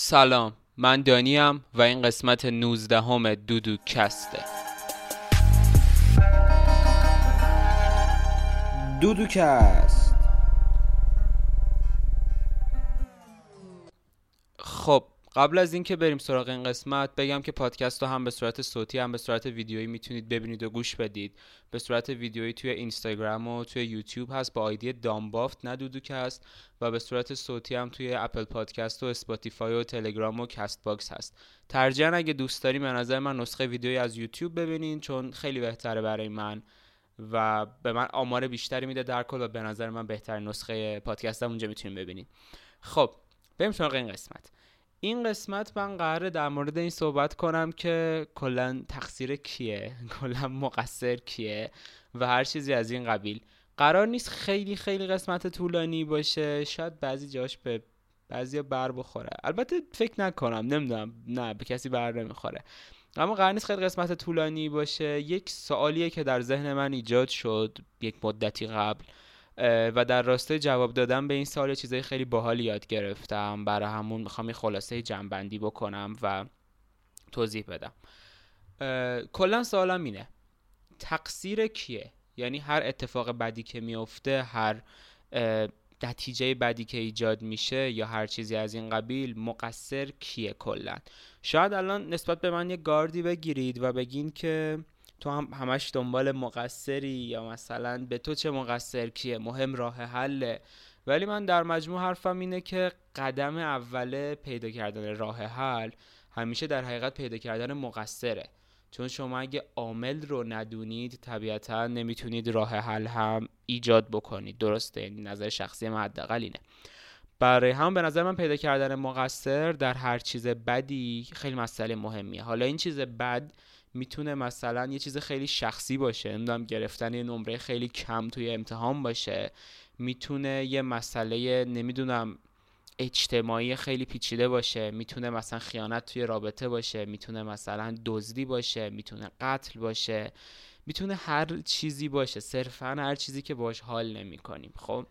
سلام من دانیم و این قسمت 19 همه دودو کسته. دودوکست خب قبل از اینکه بریم سراغ این قسمت بگم که پادکست رو هم به صورت صوتی هم به صورت ویدیویی می‌تونید ببینید و گوش بدید. به صورت ویدیویی توی اینستاگرام و توی یوتیوب هست با آیدی دامبافت نه دودوکست و به صورت صوتی هم توی Apple Podcast و Spotify و تلگرام و Castbox هست. ترجیحاً اگه دوست داری به نظر من نسخه ویدیویی از یوتیوب ببینین چون خیلی بهتره برای من و به من آمار بیشتری میده در کل و به نظر من بهترین نسخه پادکست هم اونجا می‌تونیم ببینید خب بریم سراغ این قسمت. این قسمت من قراره در مورد این صحبت کنم که کلا تقصیر کیه؟ کلا مقصر کیه؟ و هر چیزی از این قبیل. قرار نیست خیلی خیلی قسمت طولانی باشه. شاید بعضی جاش به بعضی بر بخوره. البته فکر نکنم نمی‌دونم. نه به کسی بر نمی‌خوره. اما قرار نیست خیلی قسمت طولانی باشه. یک سوالیه که در ذهن من ایجاد شد یک مدتی قبل. و در راستای جواب دادن به این سوال چیزای خیلی باحالی یاد گرفتم. برای همون می‌خوام یه خلاصه جنبندی بکنم و توضیح بدم. کلا سوالم اینه. تقصیر کیه؟ یعنی هر اتفاق بدی که میفته هر نتیجه بدی که ایجاد میشه یا هر چیزی از این قبیل مقصر کیه کلا؟ شاید الان نسبت به من یه گاردی بگیرید و بگین که تو هم همش دنبال مقصری یا مثلا به تو چه مقصر کیه؟ مهم راه حله. ولی من در مجموع حرفم اینه که قدم اول پیدا کردن راه حل همیشه در حقیقت پیدا کردن مقصره. چون شما اگه عامل رو ندونید طبیعتا نمی‌تونید راه حل هم ایجاد بکنید. درسته یعنی نظر شخصی من حداقل اینه. برای هم به نظر من پیدا کردن مقصر در هر چیز بدی خیلی مسئله مهمیه. حالا این چیز بد می‌تونه مثلا یه چیز خیلی شخصی باشه نمی‌دونم گرفتن یه نمره خیلی کم توی امتحان باشه. می‌تونه یه مسئله نمی‌دونم اجتماعی خیلی پیچیده باشه. می‌تونه مثلا خیانت توی رابطه باشه. می‌تونه مثلا دزدی باشه. می‌تونه قتل باشه. می‌تونه هر چیزی باشه. صرفا هر چیزی که باش حال نمی کنیم خب؟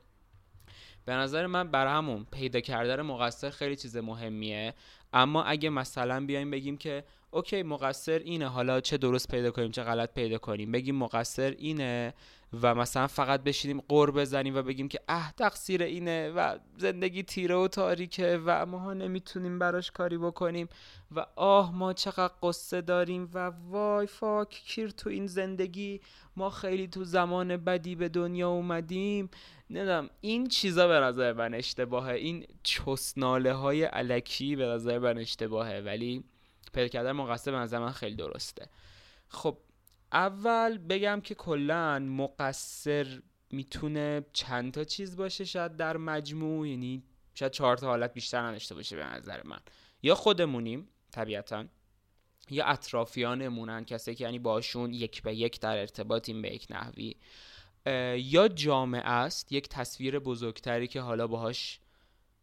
به نظر من بر همون پیدا کردن مقصر خیلی چیز مهمیه. اما اگه مثلا بیایم بگیم که اوکی مقصر اینه حالا چه درست پیدا کنیم چه غلط پیدا کنیم. بگیم مقصر اینه و مثلا فقط بشینیم قور بزنیم و بگیم که اه تقصیر اینه و زندگی تیره و تاریکه و ماها نمی‌تونیم براش کاری بکنیم و آه ما چقدر قصه داریم و وای فاک کیر تو این زندگی. ما خیلی تو زمان بدی به دنیا اومدیم. نمی‌دونم این چیزا به نظر من اشتباهه. این چسناله های علکی به نظر من اشتباهه. ولی پیدا کردن مقصر به نظر من خیلی درسته. خب اول بگم که کلا مقصر می‌تونه چند تا چیز باشه شاید در مجموع یعنی شاید چهار تا حالت بیشتر نداشته باشه به نظر من. یا خودمونیم طبیعتا یا اطرافیانمونن کسی که یعنی باشون یک به یک در ارتباطیم به یک نحوی. یا جامعه است یک تصویر بزرگتری که حالا باهاش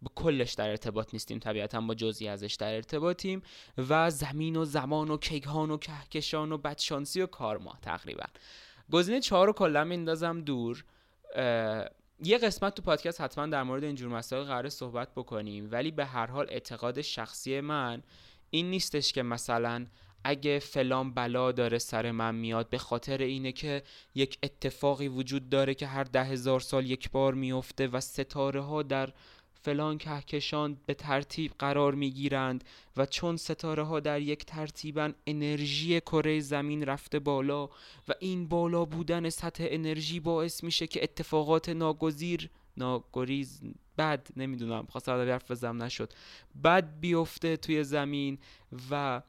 به کلش در ارتباط نیستیم طبیعتا با جزئی ازش در ارتباطیم و زمین و زمان و کیهان و کهکشان و بدشانسی و کارما تقریبا. گزینه چهار رو کلا میندازم دور. یه قسمت تو پادکست حتما در مورد اینجور مسائل قرار صحبت بکنیم ولی به هر حال اعتقاد شخصی من این نیستش که مثلا اگه فلان بلا داره سر من میاد به خاطر اینه که یک اتفاقی وجود داره که هر ده هزار سال یک بار میفته و ستاره ها در فلان کهکشان به ترتیب قرار می گیرند و چون ستاره ها در یک ترتیبن انرژی کره زمین رفته بالا و این بالا بودن سطح انرژی باعث میشه که اتفاقات ناگزیر ناگریز بد نمی‌دونم خواست حرف بزنم نشد. بد بیفته توی زمین و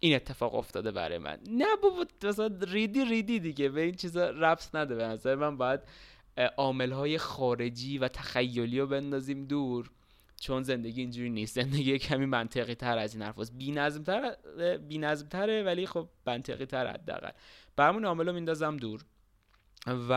این اتفاق افتاده برای من. نه بابا مثلا ریدی ریدی دیگه به این چیزا ربط نده به نظر من. باید عامل خارجی و تخیلی رو بندازیم دور. چون زندگی اینجوری نیست. زندگی کمی منطقی تر از این حرف هست بی نظم, تر بی ولی خب منطقی تر حداقل برمون عامل رو میندازم دور. و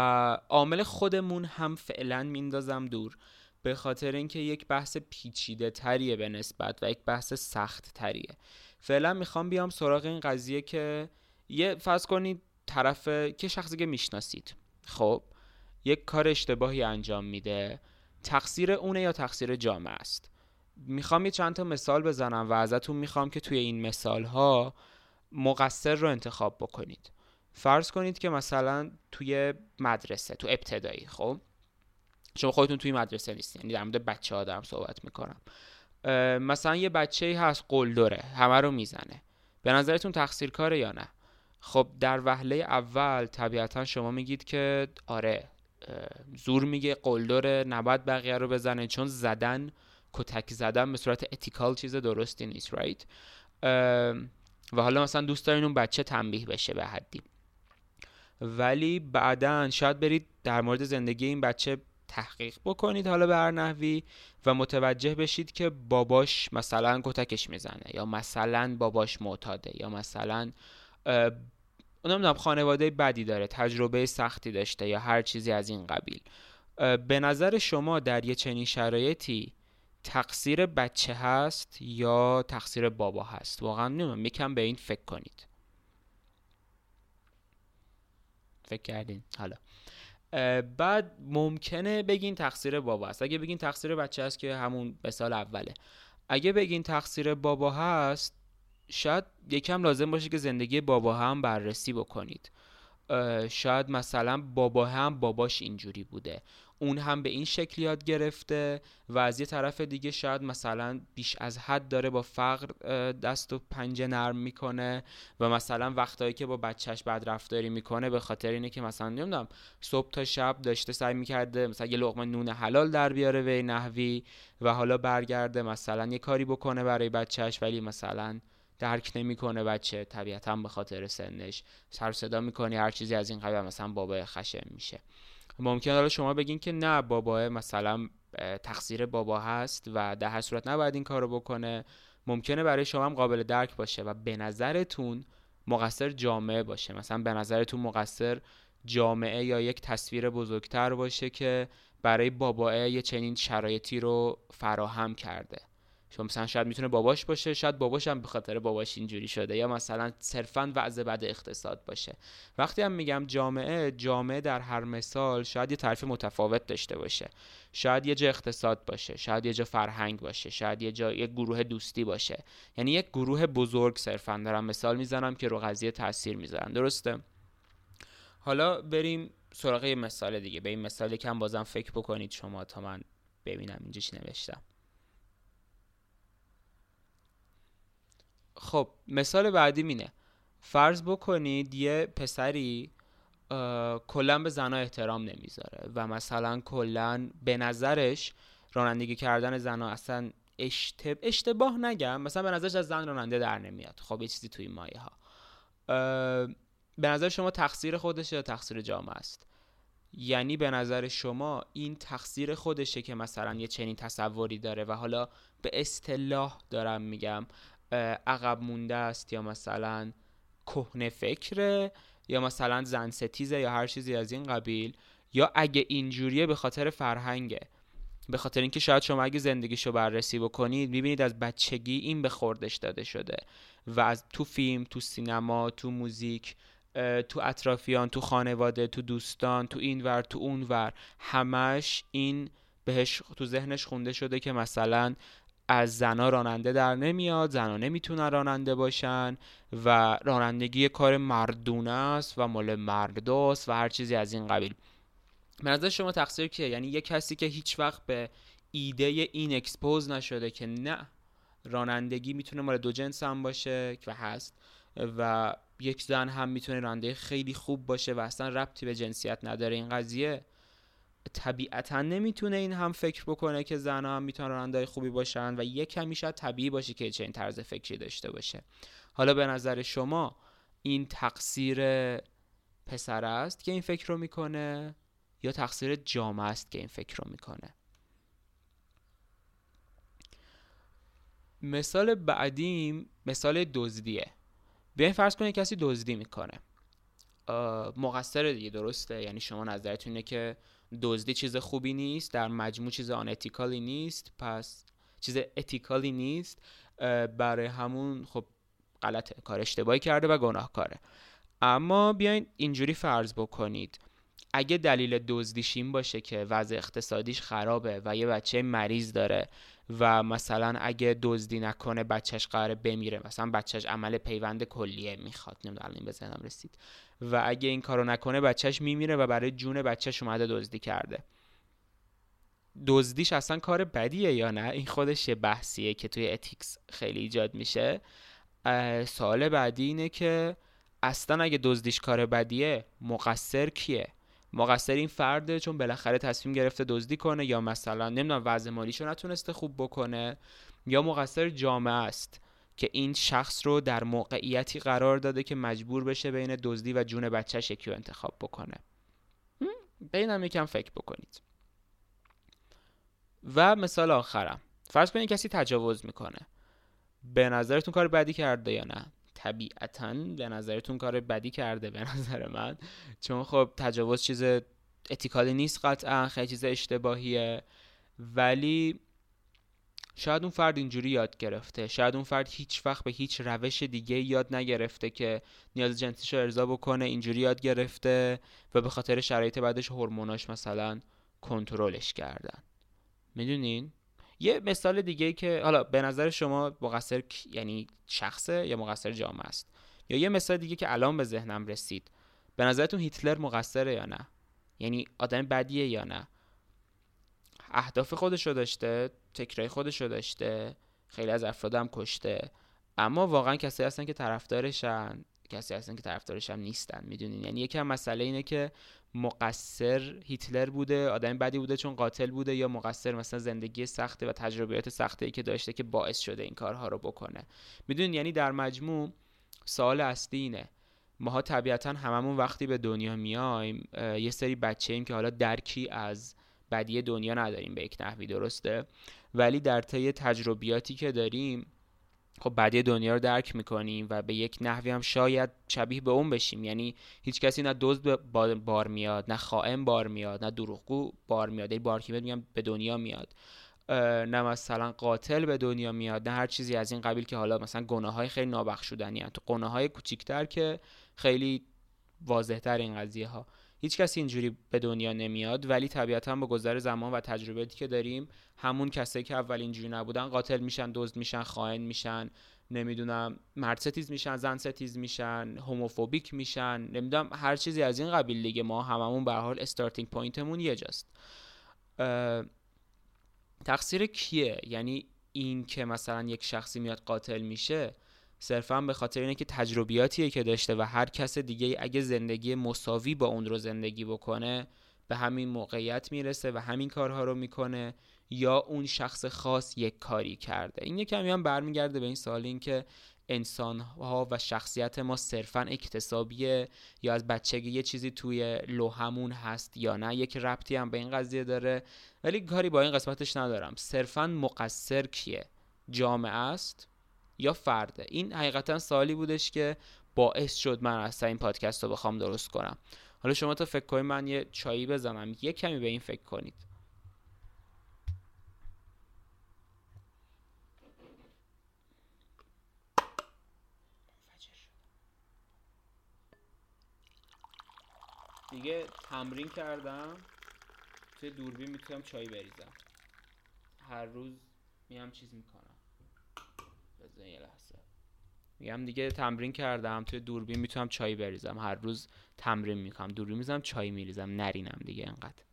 عامل خودمون هم فعلا میندازم دور. به خاطر اینکه یک بحث پیچیده تریه به نسبت و یک بحث سخت تریه فعلا می‌خوام بیام سراغ این قضیه که یه فرض کنید طرف که شخصی که می‌شناسید. خب؟ یک کار اشتباهی انجام میده. تقصیر اونه یا تقصیر جامعه است؟ می‌خوام یه چند تا مثال بزنم و ازتون می‌خوام که توی این مثال ها مقصر رو انتخاب بکنید. فرض کنید که مثلا توی مدرسه تو ابتدایی خب؟ شما خودتون توی مدرسه نیستین یعنی در مورد بچه ها دارم صحبت می‌کنم. مثلا یه بچه ای هست قلدره همه رو می‌زنه. به نظرتون تقصیر کاره یا نه؟ خب در وهله اول طبیعتا شما میگید که آره زور میگه قلدره نباید بقیه رو بزنه چون زدن کتک زدن به صورت اتیکال چیز درستی نیست رایت و حالا مثلا دوست دارین اون بچه تنبیه بشه به حدی. ولی بعدا شاید برید در مورد زندگی این بچه تحقیق بکنید حالا به هر نحوی و متوجه بشید که باباش مثلا کتکش می‌زنه یا مثلا باباش معتاده یا مثلا نمی‌دونم خانواده بدی داره تجربه سختی داشته یا هر چیزی از این قبیل. به نظر شما در یه چنین شرایطی تقصیر بچه هست یا تقصیر بابا هست؟ واقعا نمی‌دونم. یکم به این فکر کنید. فکر کردین؟ حالا. بعد ممکنه بگین تقصیر بابا هست. اگه بگین تقصیر بچه هست که همون به سال اوله. اگه بگین تقصیر بابا هست شاید یکم لازم باشه که زندگی بابا هم بررسی بکنید. شاید مثلا بابا هم باباش اینجوری بوده. اون هم به این شکل یاد گرفته و از یه طرف دیگه شاید مثلا بیش از حد داره با فقر دست و پنجه نرم می‌کنه و مثلا وقتایی که با بچهش بد رفتاری می‌کنه به خاطر اینه که مثلا نمی‌دونم صبح تا شب داشته سعی می‌کرده مثلا یه لقمه نون حلال در بیاره به نحوی و حالا برگرده مثلا یه کاری بکنه برای بچهش ولی مثلا درک نمی‌کنه بچه طبیعتا به خاطر سنش سر صدا می‌کنی هر چیزی از این قبیل مثلا بابا خشم میشه. ممکن حالا شما بگین که نه بابا مثلا تقصیر بابا هست و در هر صورت نباید این کارو بکنه. ممکنه برای شما هم قابل درک باشه و به نظرتون مقصر جامعه باشه. مثلا به نظرتون مقصر جامعه یا یک تصویر بزرگتر باشه که برای بابا یه چنین شرایطی رو فراهم کرده. چون مثلا شاید می‌تونه باباش باشه شاید باباش هم به خاطر باباش اینجوری شده یا مثلا صرفا وضع بد اقتصاد باشه. وقتی هم میگم جامعه جامعه در هر مثال شاید یه تعریف متفاوت داشته باشه. شاید یه جا اقتصاد باشه شاید یه جا فرهنگ باشه شاید یه جا یک گروه دوستی باشه. یعنی یک گروه بزرگ صرفا دارم مثال می‌زنم که رو قضیه تاثیر می‌ذارن. درسته؟ حالا بریم سراغ یه مثال دیگه. به این مثال کم بازم فکر بکنید شما تا من ببینم اینجا چی نوشتم. خب مثال بعدی مینه فرض بکنید یه پسری کلا به زنها احترام نمی‌ذاره و مثلا کلا به نظرش رانندگی کردن زنها اصلا اشتباه نگم. مثلا به نظرش از زن راننده در نمیاد. خب یه چیزی توی مایه ها به نظر شما تقصیر خودشه یا تقصیر جامعه است؟ یعنی به نظر شما این تقصیر خودشه که مثلا یه چنین تصوری داره و حالا به اصطلاح دارم میگم عقب مونده است یا مثلا کهنه فکره یا مثلا زن ستیزه یا هر چیزی از این قبیل یا اگه اینجوریه به خاطر فرهنگه. به خاطر اینکه شاید شما اگه زندگیشو بررسی بکنید می‌بینید از بچگی این به خوردش داده شده و از تو فیلم تو سینما تو موزیک تو اطرافیان تو خانواده تو دوستان تو این ور تو اون ور همش این بهش تو ذهنش خونده شده که مثلا از زنا راننده در نمیاد زنا نمی‌تونن راننده باشن و رانندگی کار مردونه است و مال مرداست و هر چیزی از این قبیل. به نظر شما تقصیر کیه؟ یعنی یه کسی که هیچ وقت به ایده این expose نشده که نه رانندگی می‌تونه مال دو جنس هم باشه و هست و یک زن هم می‌تونه راننده خیلی خوب باشه و اصلا ربطی به جنسیت نداره. این قضیه طبیعتا نمی‌تونه این هم فکر بکنه که زنها هم می‌تونن رانندهای خوبی باشن و یک کمی شاید طبیعی باشه که چنین طرز فکری داشته باشه. حالا به نظر شما این تقصیر پسر است که این فکر رو می‌کنه یا تقصیر جامعه است که این فکر رو می‌کنه؟ مثال بعدیم مثال دزدیه. بیاین فرض کنید کسی دزدی می‌کنه. مقصر دیگه درسته؟ یعنی شما نظرتون اینه که دزدی چیز خوبی نیست در مجموع چیز آن اتیکالی نیست پس چیز اتیکالی نیست برای همون خب غلطه کار اشتباهی کرده و گناهکاره. اما بیاین اینجوری فرض بکنید. اگه دلیل دزدیش این باشه که وضع اقتصادیش خرابه و یه بچه مریض داره و مثلا اگه دزدی نکنه بچهش قراره بمیره مثلا بچهش عمل پیوند کلیه می‌خواد. نمی‌دونم این به رسید. و اگه این کارو نکنه بچهش میمیره و برای جون بچهش اومده دزدی کرده. دزدیش اصلا کار بدیه یا نه؟ این خودش یه بحثیه که توی اتیکس خیلی ایجاد میشه. سوال بعدی اینه که اصلا اگه دزدیش کار بدیه مقصر کیه؟ مقصر این فرده چون بالاخره تصمیم گرفته دزدی کنه یا مثلا نمی‌دونم وضع مالیشو نتونسته خوب بکنه یا مقصر جامعه است که این شخص رو در موقعیتی قرار داده که مجبور بشه بین دزدی و جون بچهش یکی رو انتخاب بکنه. بینم یکم فکر بکنید. و مثال آخرم. فرض کنید کسی تجاوز می‌کنه. به نظرتون کار بدی کرده یا نه؟ طبیعتا به نظرتون کار بدی کرده به نظر من؟ چون خب تجاوز چیز اتیکالی نیست قطعا خیلی چیز اشتباهیه. ولی شاید اون فرد اینجوری یاد گرفته. شاید اون فرد هیچ وقت به هیچ روش دیگه یاد نگرفته که نیاز جنسیش رو ارضا بکنه اینجوری یاد گرفته و به خاطر شرایط بعدش هورموناش مثلا کنترلش کردن. می‌دونین؟ یه مثال دیگه که حالا به نظر شما مقصر یعنی شخصه یا مقصر جامعه است؟ یا یه مثال دیگه که الان به ذهنم رسید. به نظرتون هیتلر مقصره یا نه؟ یعنی آدم بدیه یا نه؟ اهداف رو داشته تکرای خودش رو داشته خیلی از افراد هم کشته اما واقعا کسی هستن که طرفدارشن. کسی هستن که طرفدارش هم نیستن می‌دونین؟ یعنی یکم مسئله اینه که مقصر هیتلر بوده آدم بدی بوده چون قاتل بوده یا مقصر مثلا زندگی سخته و تجربیات سخته ای که داشته که باعث شده این کارها رو بکنه. می‌دونین؟ یعنی در مجموع سوال اصلی اینه. ماها طبیعتا هممون وقتی به دنیا میایم یه سری بچه ایم که حالا درکی از بدی دنیا نداریم به یک نحوی درسته؟ ولی در طی تجربیاتی که داریم خب بعدی دنیا رو درک می‌کنیم و به یک نحوی هم شاید شبیه به اون بشیم. یعنی هیچ کسی نه دزد بار میاد نه خائن بار میاد نه دروغگو بار میاد. ای بار میگم به دنیا میاد. نه مثلا قاتل به دنیا میاد نه هر چیزی از این قبیل که حالا مثلا گناه های خیلی نابخشودنی تو گناه های کوچیکتر که خیلی واضحتر این قضیه ها هیچ کسی اینجوری به دنیا نمیاد ولی طبیعتا با گذر زمان و تجربیاتی که داریم همون کسایی که اول اینجوری نبودن قاتل میشن دزد میشن خائن میشن نمی‌دونم مرد ستیز میشن زن ستیز میشن homophobic میشن نمی‌دونم هر چیزی از این قبیل دیگه. ما هممون به حال starting point مون یه جاست. تقصیر کیه؟ یعنی این که مثلا یک شخصی میاد قاتل میشه صرفا به خاطر اینه که تجربیاتیه که داشته و هر کس دیگه اگه زندگی مساوی با اون رو زندگی بکنه به همین موقعیت می‌رسه و همین کارها رو می‌کنه یا اون شخص خاص یک کاری کرده. این یه کمی هم برمیگرده به این سوال این که انسان ها و شخصیت ما صرفا اکتسابیه یا از بچگی یه چیزی توی لوحمون هست یا نه. یک ربطی هم به این قضیه داره. ولی کاری با این قسمتش ندارم. صرفا مقصر کیه؟ جامعه است. یا فرده. این حقیقتا سوالی بودش که باعث شد من اصلا این پادکست رو بخوام درست کنم. حالا شما تا فکر کنید من یه چایی بزنم. یه کمی به این فکر کنید. دیگه تمرین کردم. توی دوربین می‌تونم چای بریزم. هر روز میام چیز می‌کنم. بزن یه لحظه. میگم دیگه تمرین کردم توی دوربین می‌تونم چای بریزم. هر روز تمرین می‌کنم. دوربین می‌زنم چای میریزم. نرینم دیگه انقدر.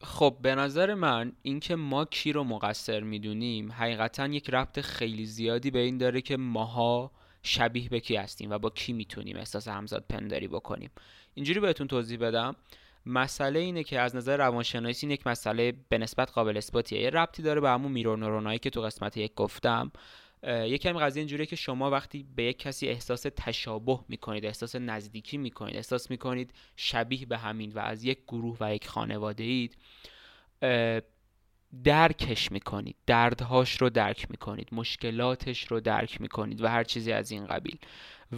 خب به نظر من اینکه ما کی رو مقصر می‌دونیم حقیقتا یک ربط خیلی زیادی به این داره که ماها شبیه به کی هستیم و با کی می‌تونیم احساس همزاد پنداری بکنیم. اینجوری بهتون توضیح بدم. مسئله اینه که از نظر روانشناسی این یک مسئله به نسبت قابل اثباتیه. یه ربطی داره به همون میرور نورونایی که تو قسمت یک گفتم. یکم قضیه اینجوریه که شما وقتی به یک کسی احساس تشابه می‌کنید احساس نزدیکی می‌کنید احساس می‌کنید شبیه به همین و از یک گروه و یک خانواده اید درکش می‌کنید دردهاش رو درک می‌کنید مشکلاتش رو درک می‌کنید و هر چیزی از این قبیل.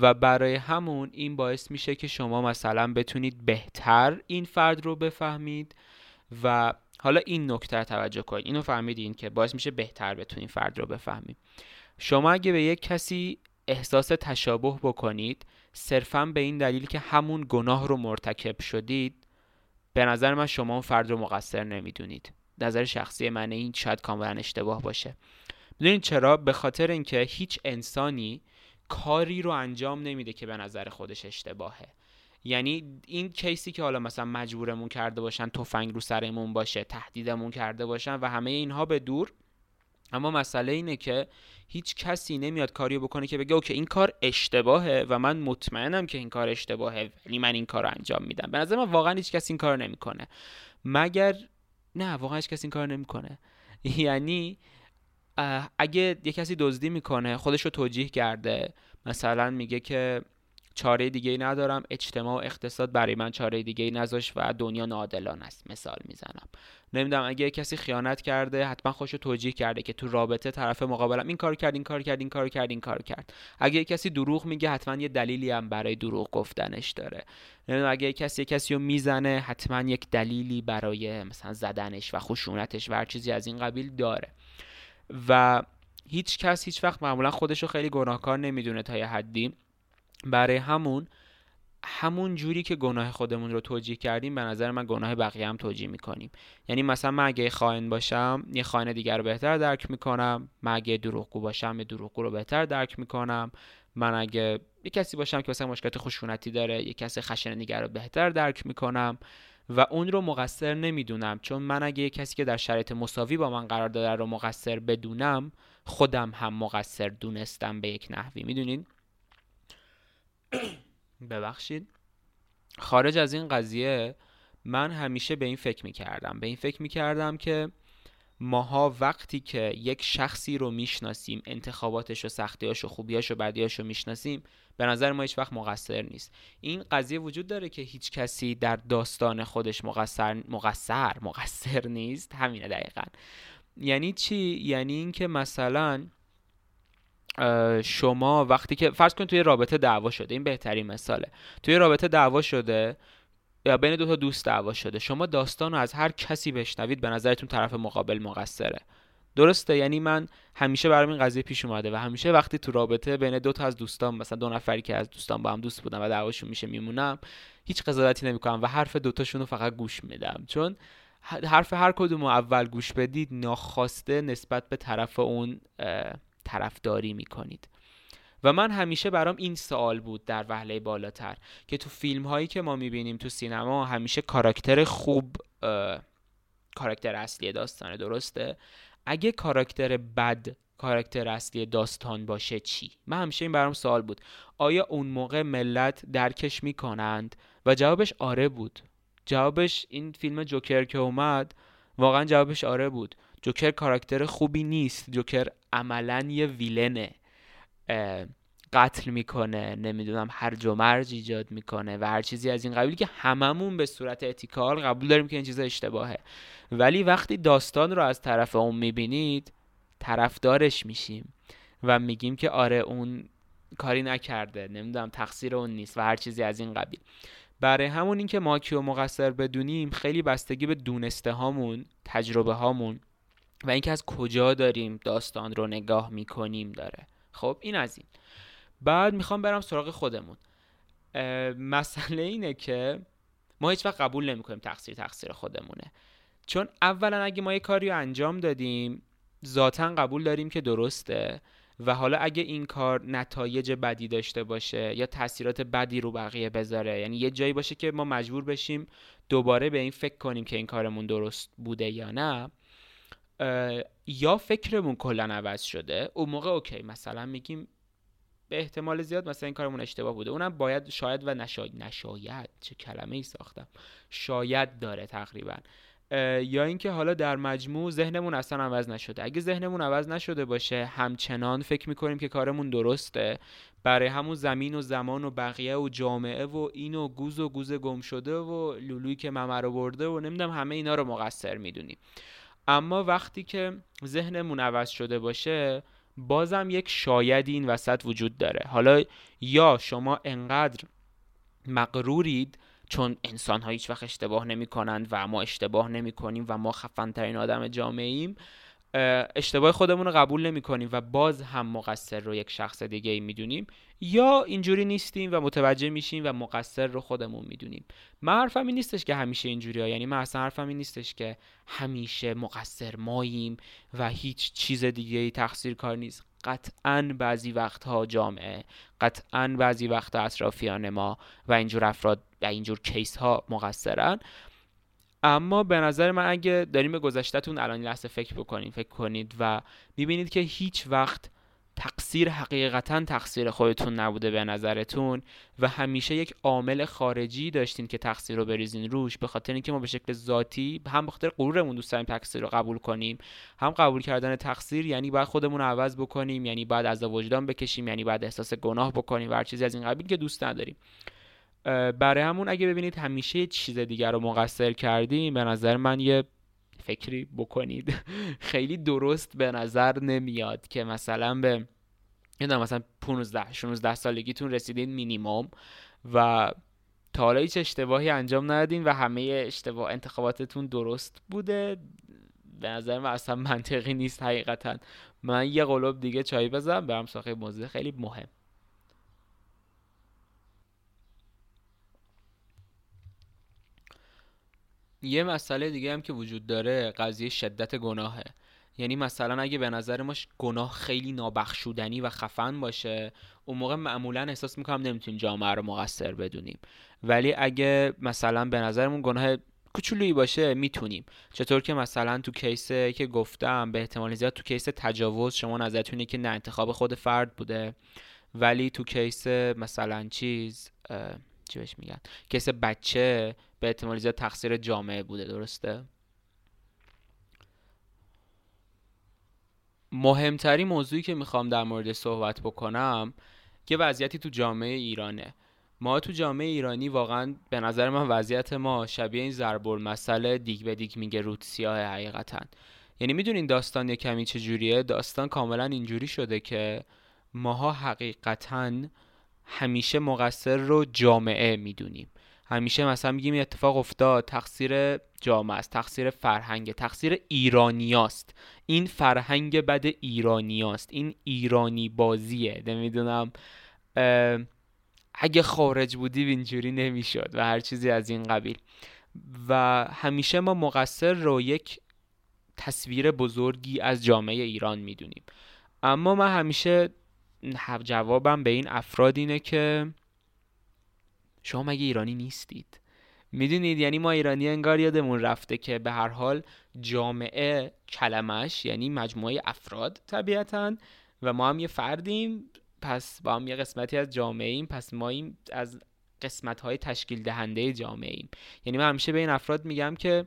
و برای همون این باعث میشه که شما مثلا بتونید بهتر این فرد رو بفهمید و حالا این نکته توجه کنید. اینو فهمیدین که باعث میشه بهتر بتونید فرد رو بفهمید. شما اگه به یک کسی احساس تشابه بکنید صرفا به این دلیل که همون گناه رو مرتکب شدید به نظر من شما اون فرد رو مقصر نمی‌دونید. نظر شخصی منه این شاید کاملا اشتباه باشه. می‌دونید چرا؟ به خاطر اینکه هیچ انسانی کاری رو انجام نمیده که به نظر خودش اشتباهه. یعنی این کیسی که حالا مثلا مجبورمون کرده باشن تفنگ رو سرمون باشه تهدیدمون کرده باشن و همه اینها به دور. اما مسئله اینه که هیچ کسی نمیاد کاری بکنه که بگه اوکی این کار اشتباهه و من مطمئنم که این کار اشتباهه ولی من این کار رو انجام میدم. به نظر من واقعا هیچ کسی این کار نمی‌کنه. مگر نه واقعا هیچ کسی این کار نمی‌کنه. یعنی اگه یه کسی دزدی می‌کنه خودش رو توجیه کرده مثلا میگه که چاره دیگه ندارم. اجتماع و اقتصاد برای من چاره دیگه ای نذاش و دنیا ناعادلانه است. مثال می‌زنم. نمی‌دونم اگه کسی خیانت کرده حتما خوشو توجیه کرده که تو رابطه طرف مقابلم این کار کرد این کار کرد این کار کرد این کار کرد. اگه کسی دروغ میگه حتما یه دلیلی هم برای دروغ گفتنش داره. نمی‌دونم اگه کسی کسی رو می‌زنه حتما یک دلیلی برای مثلا زدنش و خشونتش و هر چیزی از این قبیل داره. و هیچ کس هیچ وقت معمولا خودش خیلی گناهکار نمی‌دونه تا یه حدی. برای همون همون جوری که گناه خودمون رو توجیه کردیم به نظر من گناه بقیه هم توجیه می‌کنیم. یعنی مثلا من اگه خائن باشم یه خائن دیگر رو بهتر درک می‌کنم. من اگه دروغگو باشم یه دروغگو رو بهتر درک می‌کنم. من اگه یه کسی باشم که مثلا مشکلات خشونتی داره یه کسی خشن دیگر رو بهتر درک می‌کنم. و اون رو مقصر نمی‌دونم. چون من اگه یه کسی که در شرایط مساوی با من قرار داره رو مقصر بدونم خودم هم مقصر دونستم به یک نحوی. می‌دونین؟ ببخشید. خارج از این قضیه من همیشه به این فکر می‌کردم. به این فکر می‌کردم که ماها وقتی که یک شخصی رو می‌شناسیم انتخاباتش و سختیاش و خوبیاش و بدیاش رو می‌شناسیم به نظر ما هیچ وقت مقصر نیست. این قضیه وجود داره که هیچ کسی در داستان خودش مقصر مقصر مقصر نیست. همینه دقیقا. یعنی چی؟ یعنی اینکه مثلا شما وقتی که فرض کن توی رابطه دعوا شده این بهترین مثاله. توی رابطه دعوا شده یا بین دو تا دوست دعوا شده شما داستان رو از هر کسی بشنوید به نظرتون طرف مقابل مقصره. درسته؟ یعنی من همیشه برام این قضیه پیش اومده و همیشه وقتی تو رابطه بین دو تا از دوستان مثلا دو نفری که از دوستان با هم دوست بودن و دعواشون میشه میمونم هیچ قضاوتی نمی‌کنم و حرف دوتاشون رو فقط گوش میدم. چون حرف هر کدوم اول گوش بدید ناخواسته نسبت به طرف اون طرفداری می‌کنید. و من همیشه برام این سوال بود در وهله بالاتر که تو فیلم هایی که ما می‌بینیم تو سینما همیشه کاراکتر خوب کاراکتر اصلی داستانه درسته؟ اگه کاراکتر بد کاراکتر اصلی داستان باشه چی؟ من همیشه این برام سوال بود. آیا اون موقع ملت درکش می‌کنند؟ و جوابش آره بود. جوابش این فیلم جوکر که اومد واقعا جوابش آره بود. جوکر کاراکتر خوبی نیست. جوکر عملا یه ویلنه قتل می‌کنه نمی‌دونم هر و مرج ایجاد می‌کنه و هر چیزی از این قبیل که هممون به صورت اتیکال قبول داریم که این چیز اشتباهه. ولی وقتی داستان رو از طرف اون می‌بینید طرفدارش میشیم و میگیم که آره اون کاری نکرده نمی‌دونم تقصیر اون نیست و هر چیزی از این قبیل. برای همون اینکه ما کیو مقصر بدونیم خیلی بستگی به دونسته هامون تجربه هامون. و اینکه از کجا داریم داستان رو نگاه می‌کنیم داره. خب این از این. بعد می‌خوام برم سراغ خودمون. مسئله اینه که ما هیچ وقت قبول نمی‌کنیم تقصیر تقصیر خودمونه. چون اولا اگه ما یه کاری رو انجام دادیم ذاتا قبول داریم که درسته و حالا اگه این کار نتایج بدی داشته باشه یا تاثیرات بدی رو بقیه بذاره یعنی یه جایی باشه که ما مجبور بشیم دوباره به این فکر کنیم که این کارمون درست بوده یا نه یا فکرمون کلا عوض شده اون موقع اوکی مثلا میگیم به احتمال زیاد مثلا این کارمون اشتباه بوده. اونم باید شاید و نشاید نشاید چه کلمه ای ساختم؟ شاید داره تقریبا. یا اینکه حالا در مجموع ذهنمون اصلا عوض نشده. اگه ذهنمون عوض نشده باشه همچنان فکر می‌کنیم که کارمون درسته. برای همون زمین و زمان و بقیه و جامعه و این و گوز و گوز گم شده و لولویی که ممه رو برده و نمی‌دونم همه اینا رو مقصر می‌دونیم. اما وقتی که ذهنمون عوض شده باشه بازم یک شایدی این وسط وجود داره. حالا یا شما انقدر مقرورید چون انسان ها هیچ وقت اشتباه نمی کنند و ما اشتباه نمی کنیم و ما خفن ترین آدم جامعه ایم اشتباه خودمون رو قبول نمی کنیم و باز هم مقصر رو یک شخص دیگه ای می‌دونیم. یا اینجوری نیستیم و متوجه میشیم و مقصر رو خودمون می‌دونیم. من حرفم این نیستش که همیشه اینجوری ها یعنی من اصلا حرفم این نیستش که همیشه مقصر ماییم و هیچ چیز دیگه ای تقصیر کار نیست. قطعا بعضی وقتها جامعه قطعا بعضی وقتها اطرافیان ما و اینجور افراد و اینجور کیس ها مقصرن. اما به نظر من اگه داریم به گذشتهتون الان لحظه فکر بکنید فکر کنید و می‌بینید که هیچ وقت تقصیر حقیقتا تقصیر خودتون نبوده به نظرتون و همیشه یک عامل خارجی داشتین که تقصیر رو بریزین روش به خاطر اینکه ما به شکل ذاتی هم به خاطر غرورمون دوست داریم تقصیر رو قبول کنیم هم قبول کردن تقصیر یعنی باید خودمون رو عوض بکنیم یعنی باید از وجدان بکشیم یعنی باید احساس گناه بکنیم و هر چیزی از این قبیل که دوست نداریم. برای همون اگه ببینید همیشه چیز دیگر رو مقصر کردیم به نظر من یه فکری بکنید. خیلی درست به نظر نمیاد که مثلا به یادم مثلا 15 16 سالگیتون رسیدین مینیموم و تا حالا هیچ اشتباهی انجام ندادین و همه اشتباه انتخاباتتون درست بوده. به نظر من اصلا منطقی نیست حقیقتا. من یه قلوب دیگه چای بزنم برم ساخه موضوع خیلی مهم. یه مسئله دیگه هم که وجود داره قضیه شدت گناهه. یعنی مثلا اگه به نظر ما گناه خیلی نابخشودنی و خفن باشه اون موقع معمولا احساس می‌کنم نمی‌تونیم جامعه رو مقصر بدونیم. ولی اگه مثلا به نظرمون گناه کوچولویی باشه می‌تونیم. چطور که مثلا تو case که گفتم به احتمال زیاد تو case تجاوز شما نظرتونه که نه انتخاب خود فرد بوده. ولی تو case مثلا چیز چی بهش میگن؟ کیس بچه به احتمال زیاد تقصیر جامعه بوده درسته؟ مهمترین موضوعی که می‌خوام در مورد صحبت بکنم که وضعیتی تو جامعه ایرانه. ما تو جامعه ایرانی واقعا به نظر من وضعیت ما شبیه این ضرب مسئله دیگ به دیگ میگه رود سیاه حقیقتا. یعنی می‌دونین داستان یه کمی چجوریه؟ داستان کاملا اینجوری شده که ماها حقیقتا همیشه مقصر رو جامعه می‌دونیم. همیشه مثلا میگیم اتفاق افتاد تقصیر جامعه است تقصیر فرهنگ تقصیر ایرانیاست این فرهنگ بد ایرانیاست این ایرانی بازیه. نمی‌دونم اگه خارج بودی اینجوری نمی‌شد و هر چیزی از این قبیل. و همیشه ما مقصر رو یک تصویر بزرگی از جامعه ایران می‌دونیم. اما من همیشه جوابم به این افراد اینه که شما مگه ایرانی نیستید؟ می‌دونید؟ یعنی ما ایرانی انگار یادمون رفته که به هر حال جامعه کلمش یعنی مجموعه افراد طبیعتا و ما هم یه فردیم پس با هم یه قسمتی از جامعه ایم پس ما این از قسمت های تشکیل دهنده جامعه ایم یعنی من همیشه به این افراد میگم که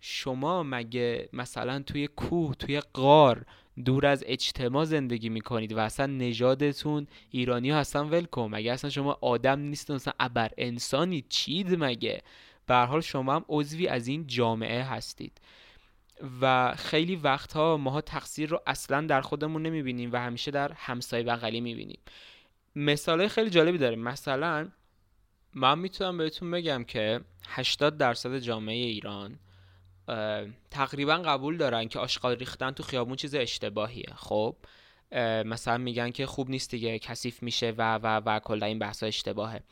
شما مگه مثلا توی کوه توی غار دور از اجتماع زندگی می‌کنید و اصلا نژادتون ایرانی هستن ولکم. مگه اصلا شما آدم نیستون اصلا ابر انسانی چید مگه؟ به حال شما هم عضوی از این جامعه هستید. و خیلی وقتها ماها تقصیر رو اصلا در خودمون نمی‌بینیم و همیشه در همسایه بغلی می‌بینیم. مثال خیلی جالبی داریم. مثلا من می‌تونم بهتون بگم که 80 درصد جامعه ایران تقریبا قبول دارن که آشغال ریختن تو خیابون چیز اشتباهیه. خب؟ مثلا میگن که خوب نیست دیگه کثیف میشه و و و کلا این بحثا اشتباهه.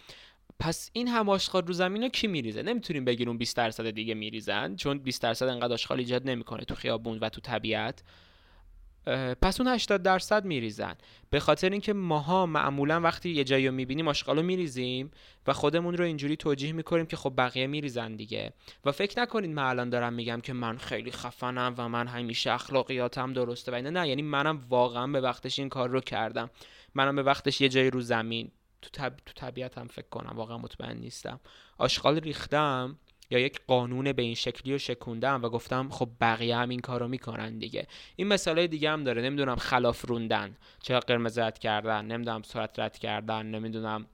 پس این هم آشغال رو زمین رو کی میریزه؟ نمی‌تونیم بگیم اون 20 درصد دیگه میریزن چون 20 درصد انقدر آشغال ایجاد نمی‌کنه تو خیابون و تو طبیعت. پس اون 80 درصد میریزن. به خاطر اینکه ماها معمولا وقتی یه جایی رو می‌بینیم آشغالو میریزیم و خودمون رو اینجوری توجیه می‌کنیم که خب بقیه میریزن دیگه. و فکر نکنید من الان دارم میگم که من خیلی خفنم و من همیشه اخلاقیاتم درسته و اینا. نه یعنی منم واقعا به وقتش این کار رو کردم. منم به وقتش یه جایی رو زمین. تو, طب... تو طبیعتم فکر کنم واقعا مطمئن نیستم. آشغال ریختم. یا یک قانون به این شکلی رو شکوندم و گفتم خب بقیه هم این کارو می‌کنن دیگه. این مسئله دیگه هم داره. نمی‌دونم خلاف روندن چه قرمز رد کردن نمی‌دونم سرعت رد کردن نمی‌دونم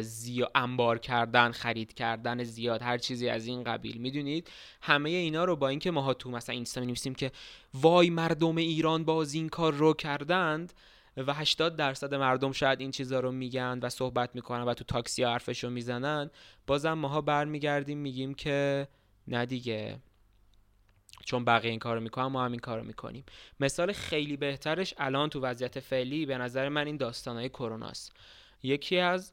زیا انبار کردن خرید کردن زیاد هر چیزی از این قبیل. می‌دونید؟ همه اینا رو با اینکه ماها تو مثلا اینستا نویسیم که وای مردم ایران باز این کار رو کردند و 80 درصد مردم شاید این چیزا رو میگن و صحبت می‌کنن و تو تاکسی حرفش رو می‌زنن. بازم ماها برمیگردیم میگیم که نه دیگه. چون بقیه این کارو می‌کنن ما هم این کارو می‌کنیم. مثال خیلی بهترش الان تو وضعیت فعلی به نظر من این داستانهای کروناست. یکی از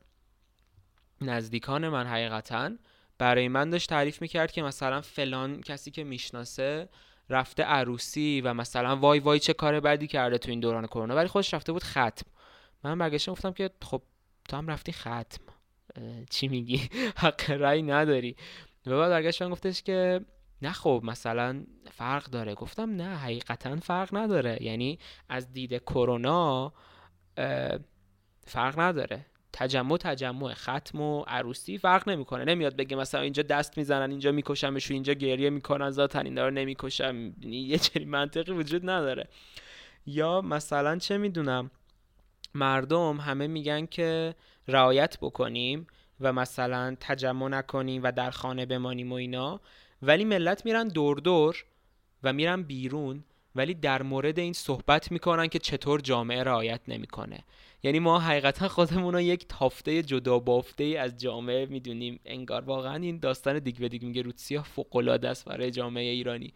نزدیکان من حقیقتا برای من داشت تعریف می‌کرد که مثلا فلان کسی که می‌شناسه رفته عروسی و مثلا وای وای چه کار بدی کرده تو این دوران کرونا. ولی خودش رفته بود ختم. من برگشتم گفتم که خب تو هم رفتی ختم. چی میگی؟ حق رأی نداری. و بعد برگشتم گفتش که نه خب مثلا فرق داره. گفتم نه حقیقتا فرق نداره. یعنی از دید کرونا فرق نداره. تجمع تجمع ختم و عروسی فرق نمی‌کنه. نمیاد بگه مثلا اینجا دست می‌زنن اینجا میکشمش اینجا گریه می‌کنن ذاتن این داره نمی‌کشم. یعنی یه چنین منطقی وجود نداره. یا مثلا چه می‌دونم مردم همه میگن که رعایت بکنیم و مثلا تجمع نکنیم و در خانه بمانیم و اینا ولی ملت میرن دور دور و میرن بیرون ولی در مورد این صحبت می‌کنن که چطور جامعه رعایت نمی‌کنه. یعنی ما حقیقتا خودمون رو یک تافته جدا بافته از جامعه می‌دونیم. انگار واقعا این داستان دیگ به دیگ میگه روسیا فوق العاده است برای جامعه ایرانی.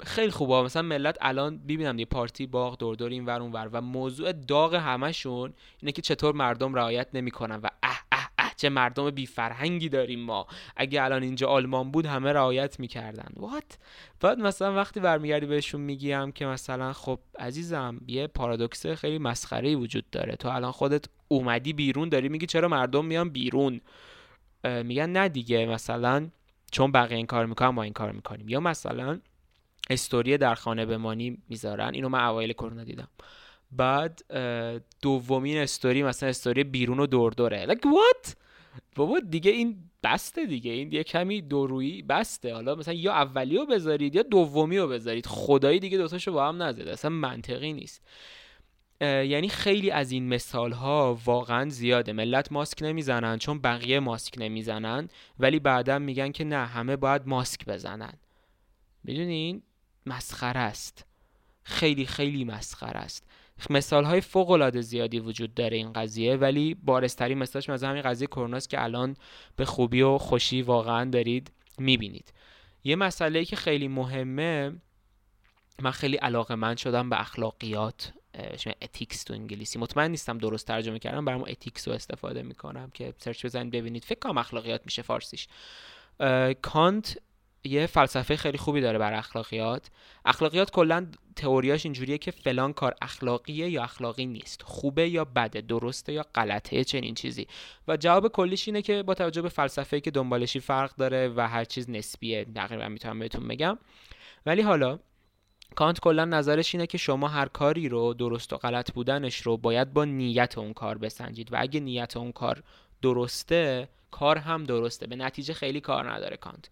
خیلی خوبه. مثلا ملت الان ببینم یه پارتی باغ دور دور این ور اون ور. و موضوع داغ همشون اینه که چطور مردم رعایت نمی‌کنن و چه مردم بی فرهنگی داریم ما. اگه الان اینجا آلمان بود همه رعایت می‌کردن. وات بعد مثلا وقتی برمیگردی بهشون میگیم که مثلا خب عزیزم یه پارادوکس خیلی مسخره وجود داره. تو الان خودت اومدی بیرون داری میگی چرا مردم میان بیرون؟ میگن نه دیگه مثلا چون بقیه این کار می‌کنن ما این کار می‌کنیم. یا مثلا استوری در خانه بمانی می‌ذارن. اینو من اوایل کرونا دیدم. بعد دومین استوری مثلا استوری بیرون و دور دوره. Like what? بابا دیگه این بسته دیگه. این یه کمی دورویی بسته. حالا مثلا یا اولی رو بذارید یا دومی رو بذارید. خدایی دیگه دوتاشو با هم نزد اصلا منطقی نیست. یعنی خیلی از این مثال ها واقعا زیاده. ملت ماسک نمی‌زنن چون بقیه ماسک نمی‌زنن. ولی بعدا میگن که نه همه باید ماسک بزنن. می‌دونین؟ مسخره است. خیلی خیلی مسخره است. مثال های فوق العاده زیادی وجود داره این قضیه ولی بارزترین مثالش از همین قضیه کرونا که الان به خوبی و خوشی واقعا دارید می‌بینید. یه مسئله که خیلی مهمه من خیلی علاقه‌مند شدم به اخلاقیات ethics تو انگلیسی. مطمئن نیستم درست ترجمه کردم برام ethics رو استفاده می‌کنم که search بزنید ببینید. فکر کنم اخلاقیات میشه فارسیش. کانت یه فلسفه خیلی خوبی داره بر اخلاقیات. اخلاقیات کلا تئوریاش اینجوریه که فلان کار اخلاقیه یا اخلاقی نیست. خوبه یا بده درسته یا غلطه چنین چیزی. و جواب کلیش اینه که با توجه به فلسفه که دنبالشی فرق داره و هر چیز نسبیه تقریبا می‌تونم بهتون بگم. ولی حالا کانت کلا نظرش اینه که شما هر کاری رو درست و غلط بودنش رو باید با نیت اون کار بسنجید. و اگه نیت اون کار درسته کار هم درسته. به نتیجه خیلی کار نداره کانت.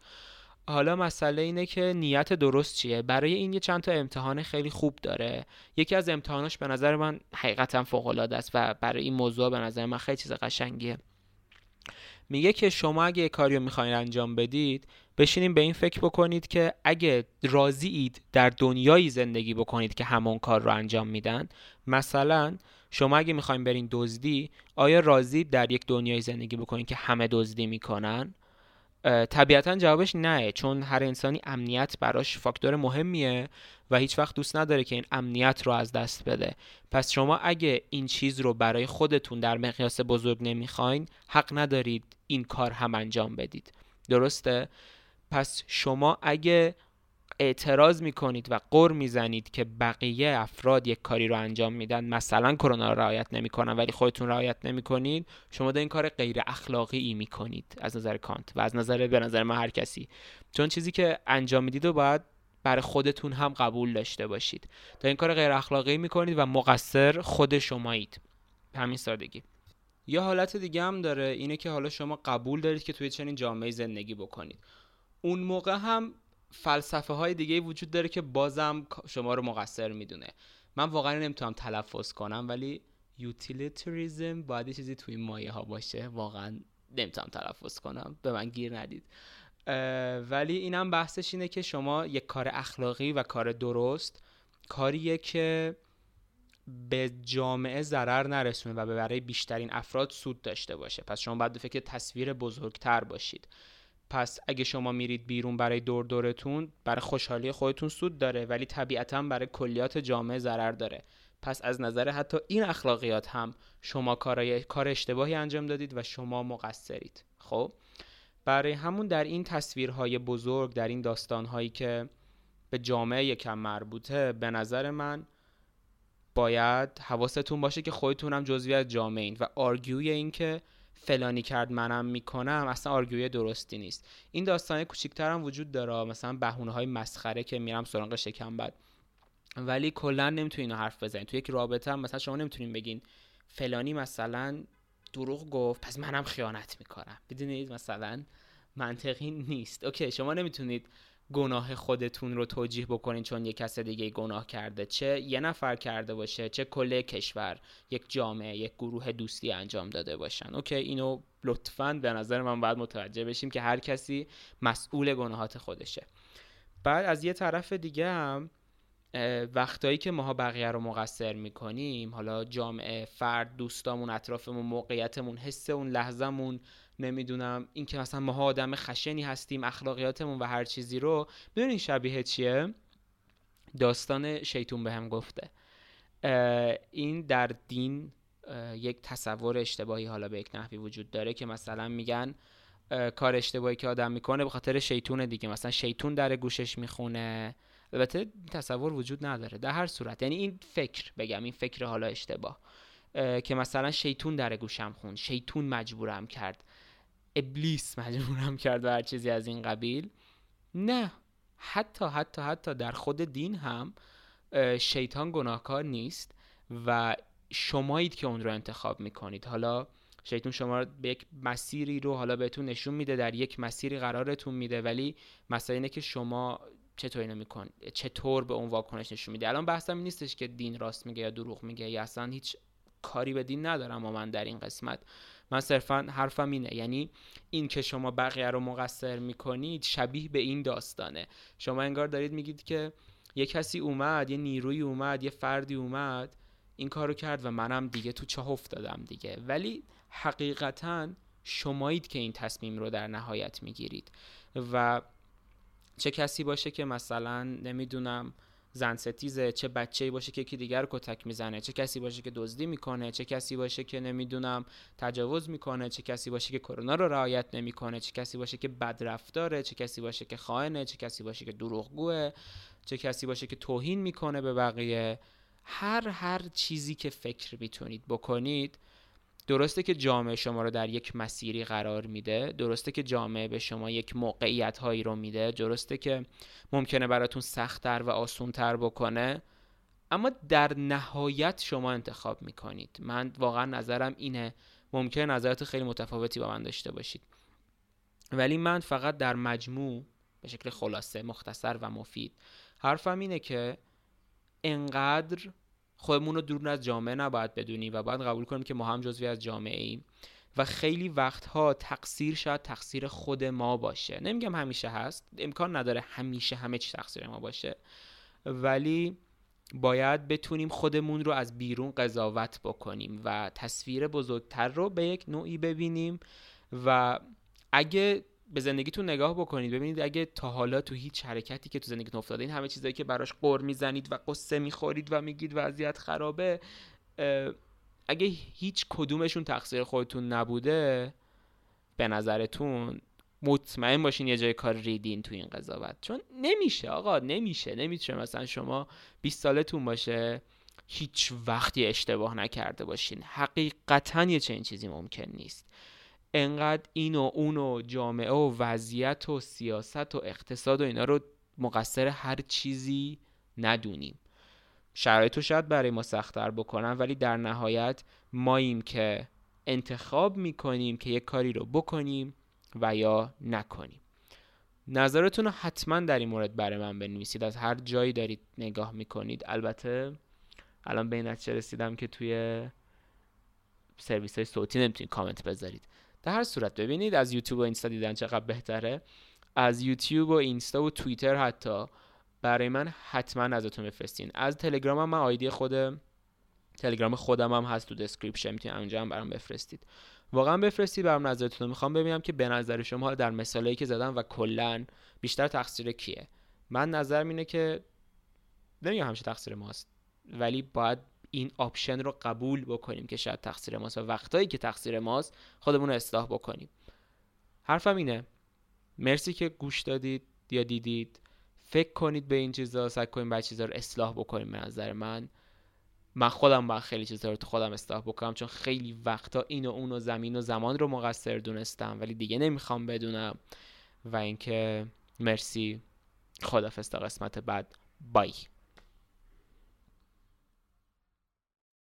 حالا مسئله اینه که نیت درست چیه؟ برای این یه چند تا امتحان خیلی خوب داره. یکی از امتحاناش به نظر من حقیقتا فوق العاده است و برای این موضوع به نظر من خیلی چیز قشنگیه. میگه که شما اگه کاری رو می‌خواین انجام بدید بشینیم به این فکر بکنید که اگه راضی اید در دنیایی زندگی بکنید که همون کار رو انجام میدن مثلا شما اگه می‌خواین برین دزدی آیا راضی در یک دنیای زندگی بکنید که همه دزدی می‌کنن؟ طبیعتا جوابش نه چون هر انسانی امنیت براش فاکتور مهمیه و هیچ وقت دوست نداره که این امنیت رو از دست بده. پس شما اگه این چیز رو برای خودتون در مقیاس بزرگ نمی‌خواین حق ندارید این کار هم انجام بدید. درسته؟ پس شما اگه اعتراض می‌کنید و قر می‌زنید که بقیه افراد یک کاری رو انجام میدن. مثلا کرونا رو رعایت نمی‌کنن ولی خودتون رعایت نمی‌کنید. شما این کار غیر اخلاقی ای می‌کنید از نظر کانت و از نظر به نظر ما هر کسی. چون چیزی که انجام می‌دید و باید برای خودتون هم قبول داشته باشید. تا این کار غیر اخلاقی می‌کنید و مقصر خود شمایید. همین سادگی. یه حالت دیگه هم داره اینه که حالا شما قبول دارید که توی چنین جامعه زندگی بکنید. اون موقع هم فلسفه های دیگه وجود داره که بازم شما رو مقصر می‌دونه. من واقعا نمی‌تونم تلفظ کنم ولی یوتیلیتریزم باید چیزی توی مایه ها باشه. واقعا نمی‌تونم تلفظ کنم. به من گیر ندید. ولی اینم بحثش اینه که شما یک کار اخلاقی و کار درست کاریه که به جامعه ضرر نرسونه و به برای بیشترین افراد سود داشته باشه. پس شما باید فکر تصویر بزرگتر باشید. پس اگه شما میرید بیرون برای دور دورتون برای خوشحالی خودتون سود داره ولی طبیعتا برای کلیات جامعه ضرر داره. پس از نظر حتی این اخلاقیات هم شما کارای کار اشتباهی انجام دادید و شما مقصرید. خب؟ برای همون در این تصویرهای بزرگ در این داستانهایی که به جامعه یکم مربوطه به نظر من باید حواستون باشه که خودتون هم جزوی از جامعه این و آرگیوی این که فلانی کرد منم می‌کنم اصلا آرگیوی درستی نیست. این داستانه کوچیکتر هم وجود داره مثلا بهونه های مسخره که میرم سراغ شکم بد ولی کلا نمی‌تونین حرف بزنین تو یک رابطه هم مثلا شما نمی‌تونین بگین فلانی مثلا دروغ گفت پس منم خیانت می‌کنم. بدونید مثلا منطقی نیست. اوکی شما نمی‌تونید گناه خودتون رو توجیه بکنین چون یک کس دیگه گناه کرده. چه یه نفر کرده باشه چه کل کشور یک جامعه یک گروه دوستی انجام داده باشن. اوکی اینو لطفا به نظر من باید متوجه بشیم که هر کسی مسئول گناهات خودشه. بعد از یه طرف دیگه هم وقتایی که ماها بقیه رو مقصر می‌کنیم حالا جامعه فرد دوستامون اطرافمون موقعیتمون حس اون لحظهمون نمی‌دونم. اینکه مثلا ماها آدم خشنی هستیم اخلاقیاتمون و هر چیزی رو. بدونین شبیه چیه؟ داستان شیطون به هم گفته این در دین یک تصور اشتباهی حالا به یک نحوی وجود داره که مثلا میگن کار اشتباهی که آدم می‌کنه به خاطر شیطون دیگه. مثلا شیطون در گوشش می‌خونه. البته تصور وجود نداره در هر صورت. یعنی این فکر بگم این فکر حالا اشتباه. که مثلا شیطون در گوشم خون شیطون مجبورم کرد. ابلیس مجبورم کرد و هر چیزی از این قبیل. نه حتی حتی حتی در خود دین هم شیطان گناهکار نیست و شمایید که اون رو انتخاب می‌کنید. حالا شیطون شما به یک مسیری رو حالا بهتون نشون میده در یک مسیری قرارتون میده ولی مسئله اینه که شما چطور اینو میکن چطور به اون واکنش نشون میده. الان بحثم این نیستش که دین راست میگه یا دروغ میگه یا اصلا هیچ کاری به دین ندارم و من در این قسمت. من صرفا حرفم اینه. یعنی این که شما بقیه رو مقصر می‌کنید شبیه به این داستانه. شما انگار دارید میگید که یه کسی اومد یه نیروی اومد یه فردی اومد این کارو کرد و منم دیگه تو چه افتادم دیگه. ولی حقیقتا شمایید که این تصمیم رو در نهایت می‌گیرید. و چه کسی باشه که مثلا نمی‌دونم زن ستیزه چه بچه‌ای باشه که یکی دیگر رو کتک می‌زنه چه کسی باشه که دزدی می‌کنه چه کسی باشه که نمی‌دونم تجاوز می‌کنه چه کسی باشه که کرونا رو رعایت نمی‌کنه چه کسی باشه که بدرفتاره چه کسی باشه که خائنه چه کسی باشه که دروغگوه چه کسی باشه که توهین می‌کنه به بقیه. هر هر چیزی که فکر می‌تونید بکنید درسته که جامعه شما رو در یک مسیری قرار میده درسته که جامعه به شما یک موقعیت هایی رو میده درسته که ممکنه براتون سختتر و آسونتر بکنه اما در نهایت شما انتخاب می‌کنید. من واقعا نظرم اینه. ممکن نظرات خیلی متفاوتی با من داشته باشید. ولی من فقط در مجموع به شکل خلاصه مختصر و مفید حرفم اینه که انقدر خودمون رو دور از جامعه نباید بدونیم و باید قبول کنیم که ما هم جزوی از جامعه ایم. و خیلی وقتها تقصیر شاید تقصیر خود ما باشه. نمیگم همیشه هست امکان نداره همیشه همه چی تقصیر ما باشه. ولی باید بتونیم خودمون رو از بیرون قضاوت بکنیم و تصویر بزرگتر رو به یک نوعی ببینیم. و اگه به زندگیتون نگاه بکنید. ببینید اگه تا حالا تو هیچ حرکتی که تو زندگیتون افتاده این همه چیزایی که براش قر می‌زنید و قصه می‌خورید و میگید وضعیت خرابه اگه هیچ کدومشون تقصیر خودتون نبوده به نظرتون مطمئن باشین یه جای کار ریدین تو این قضاوت. چون نمیشه آقا نمیشه. نمیشه مثلا شما 20 سالتون باشه هیچ وقتی اشتباه نکرده باشین. حقیقتا یه چنین چیزی ممکن نیست. انقدر این و اون و جامعه و وضعیت و سیاست و اقتصاد و اینا رو مقصر هر چیزی ندونیم. شرایط رو شاید برای ما سختتر بکنن ولی در نهایت ماییم که انتخاب می‌کنیم که یک کاری رو بکنیم و یا نکنیم. نظرتون رو حتما در این مورد برای من بنویسید. از هر جایی دارید نگاه می‌کنید. البته الان به این رسیدم که توی سرویس های صوتی نمی‌تونید کامنت بذارید. در هر صورت. ببینید از یوتیوب و اینستا دیدن چقدر بهتره. از یوتیوب و اینستا و توییتر حتی. برای من حتما نظرتون بفرستین. از تلگرام هم من ID خود تلگرام خودم هم هست تو description. می‌تونید اونجا هم برام بفرستید. واقعا بفرستید برام نظرتون می‌خوام ببینم که به نظر شما در مثالایی که زدم و کلا بیشتر تقصیر کیه. من نظرم اینه که نمیگم همیشه تقصیر ماست. ولی باید این آپشن رو قبول بکنیم که شاید تقصیر ماست و وقتایی که تقصیر ماست خودمون رو اصلاح بکنیم. حرفم اینه. مرسی که گوش دادید یا دیدید. فکر کنید به این چیزا سعی کنید بعضی چیزا رو اصلاح بکنیم به نظر من. من خودم با خیلی چیزا رو تو خودم اصلاح بکنم چون خیلی وقتا این و اون و زمین و زمان رو مقصر دونستم ولی دیگه نمی‌خوام بدونم. و اینکه مرسی. خدافظ تا قسمت بعد. بای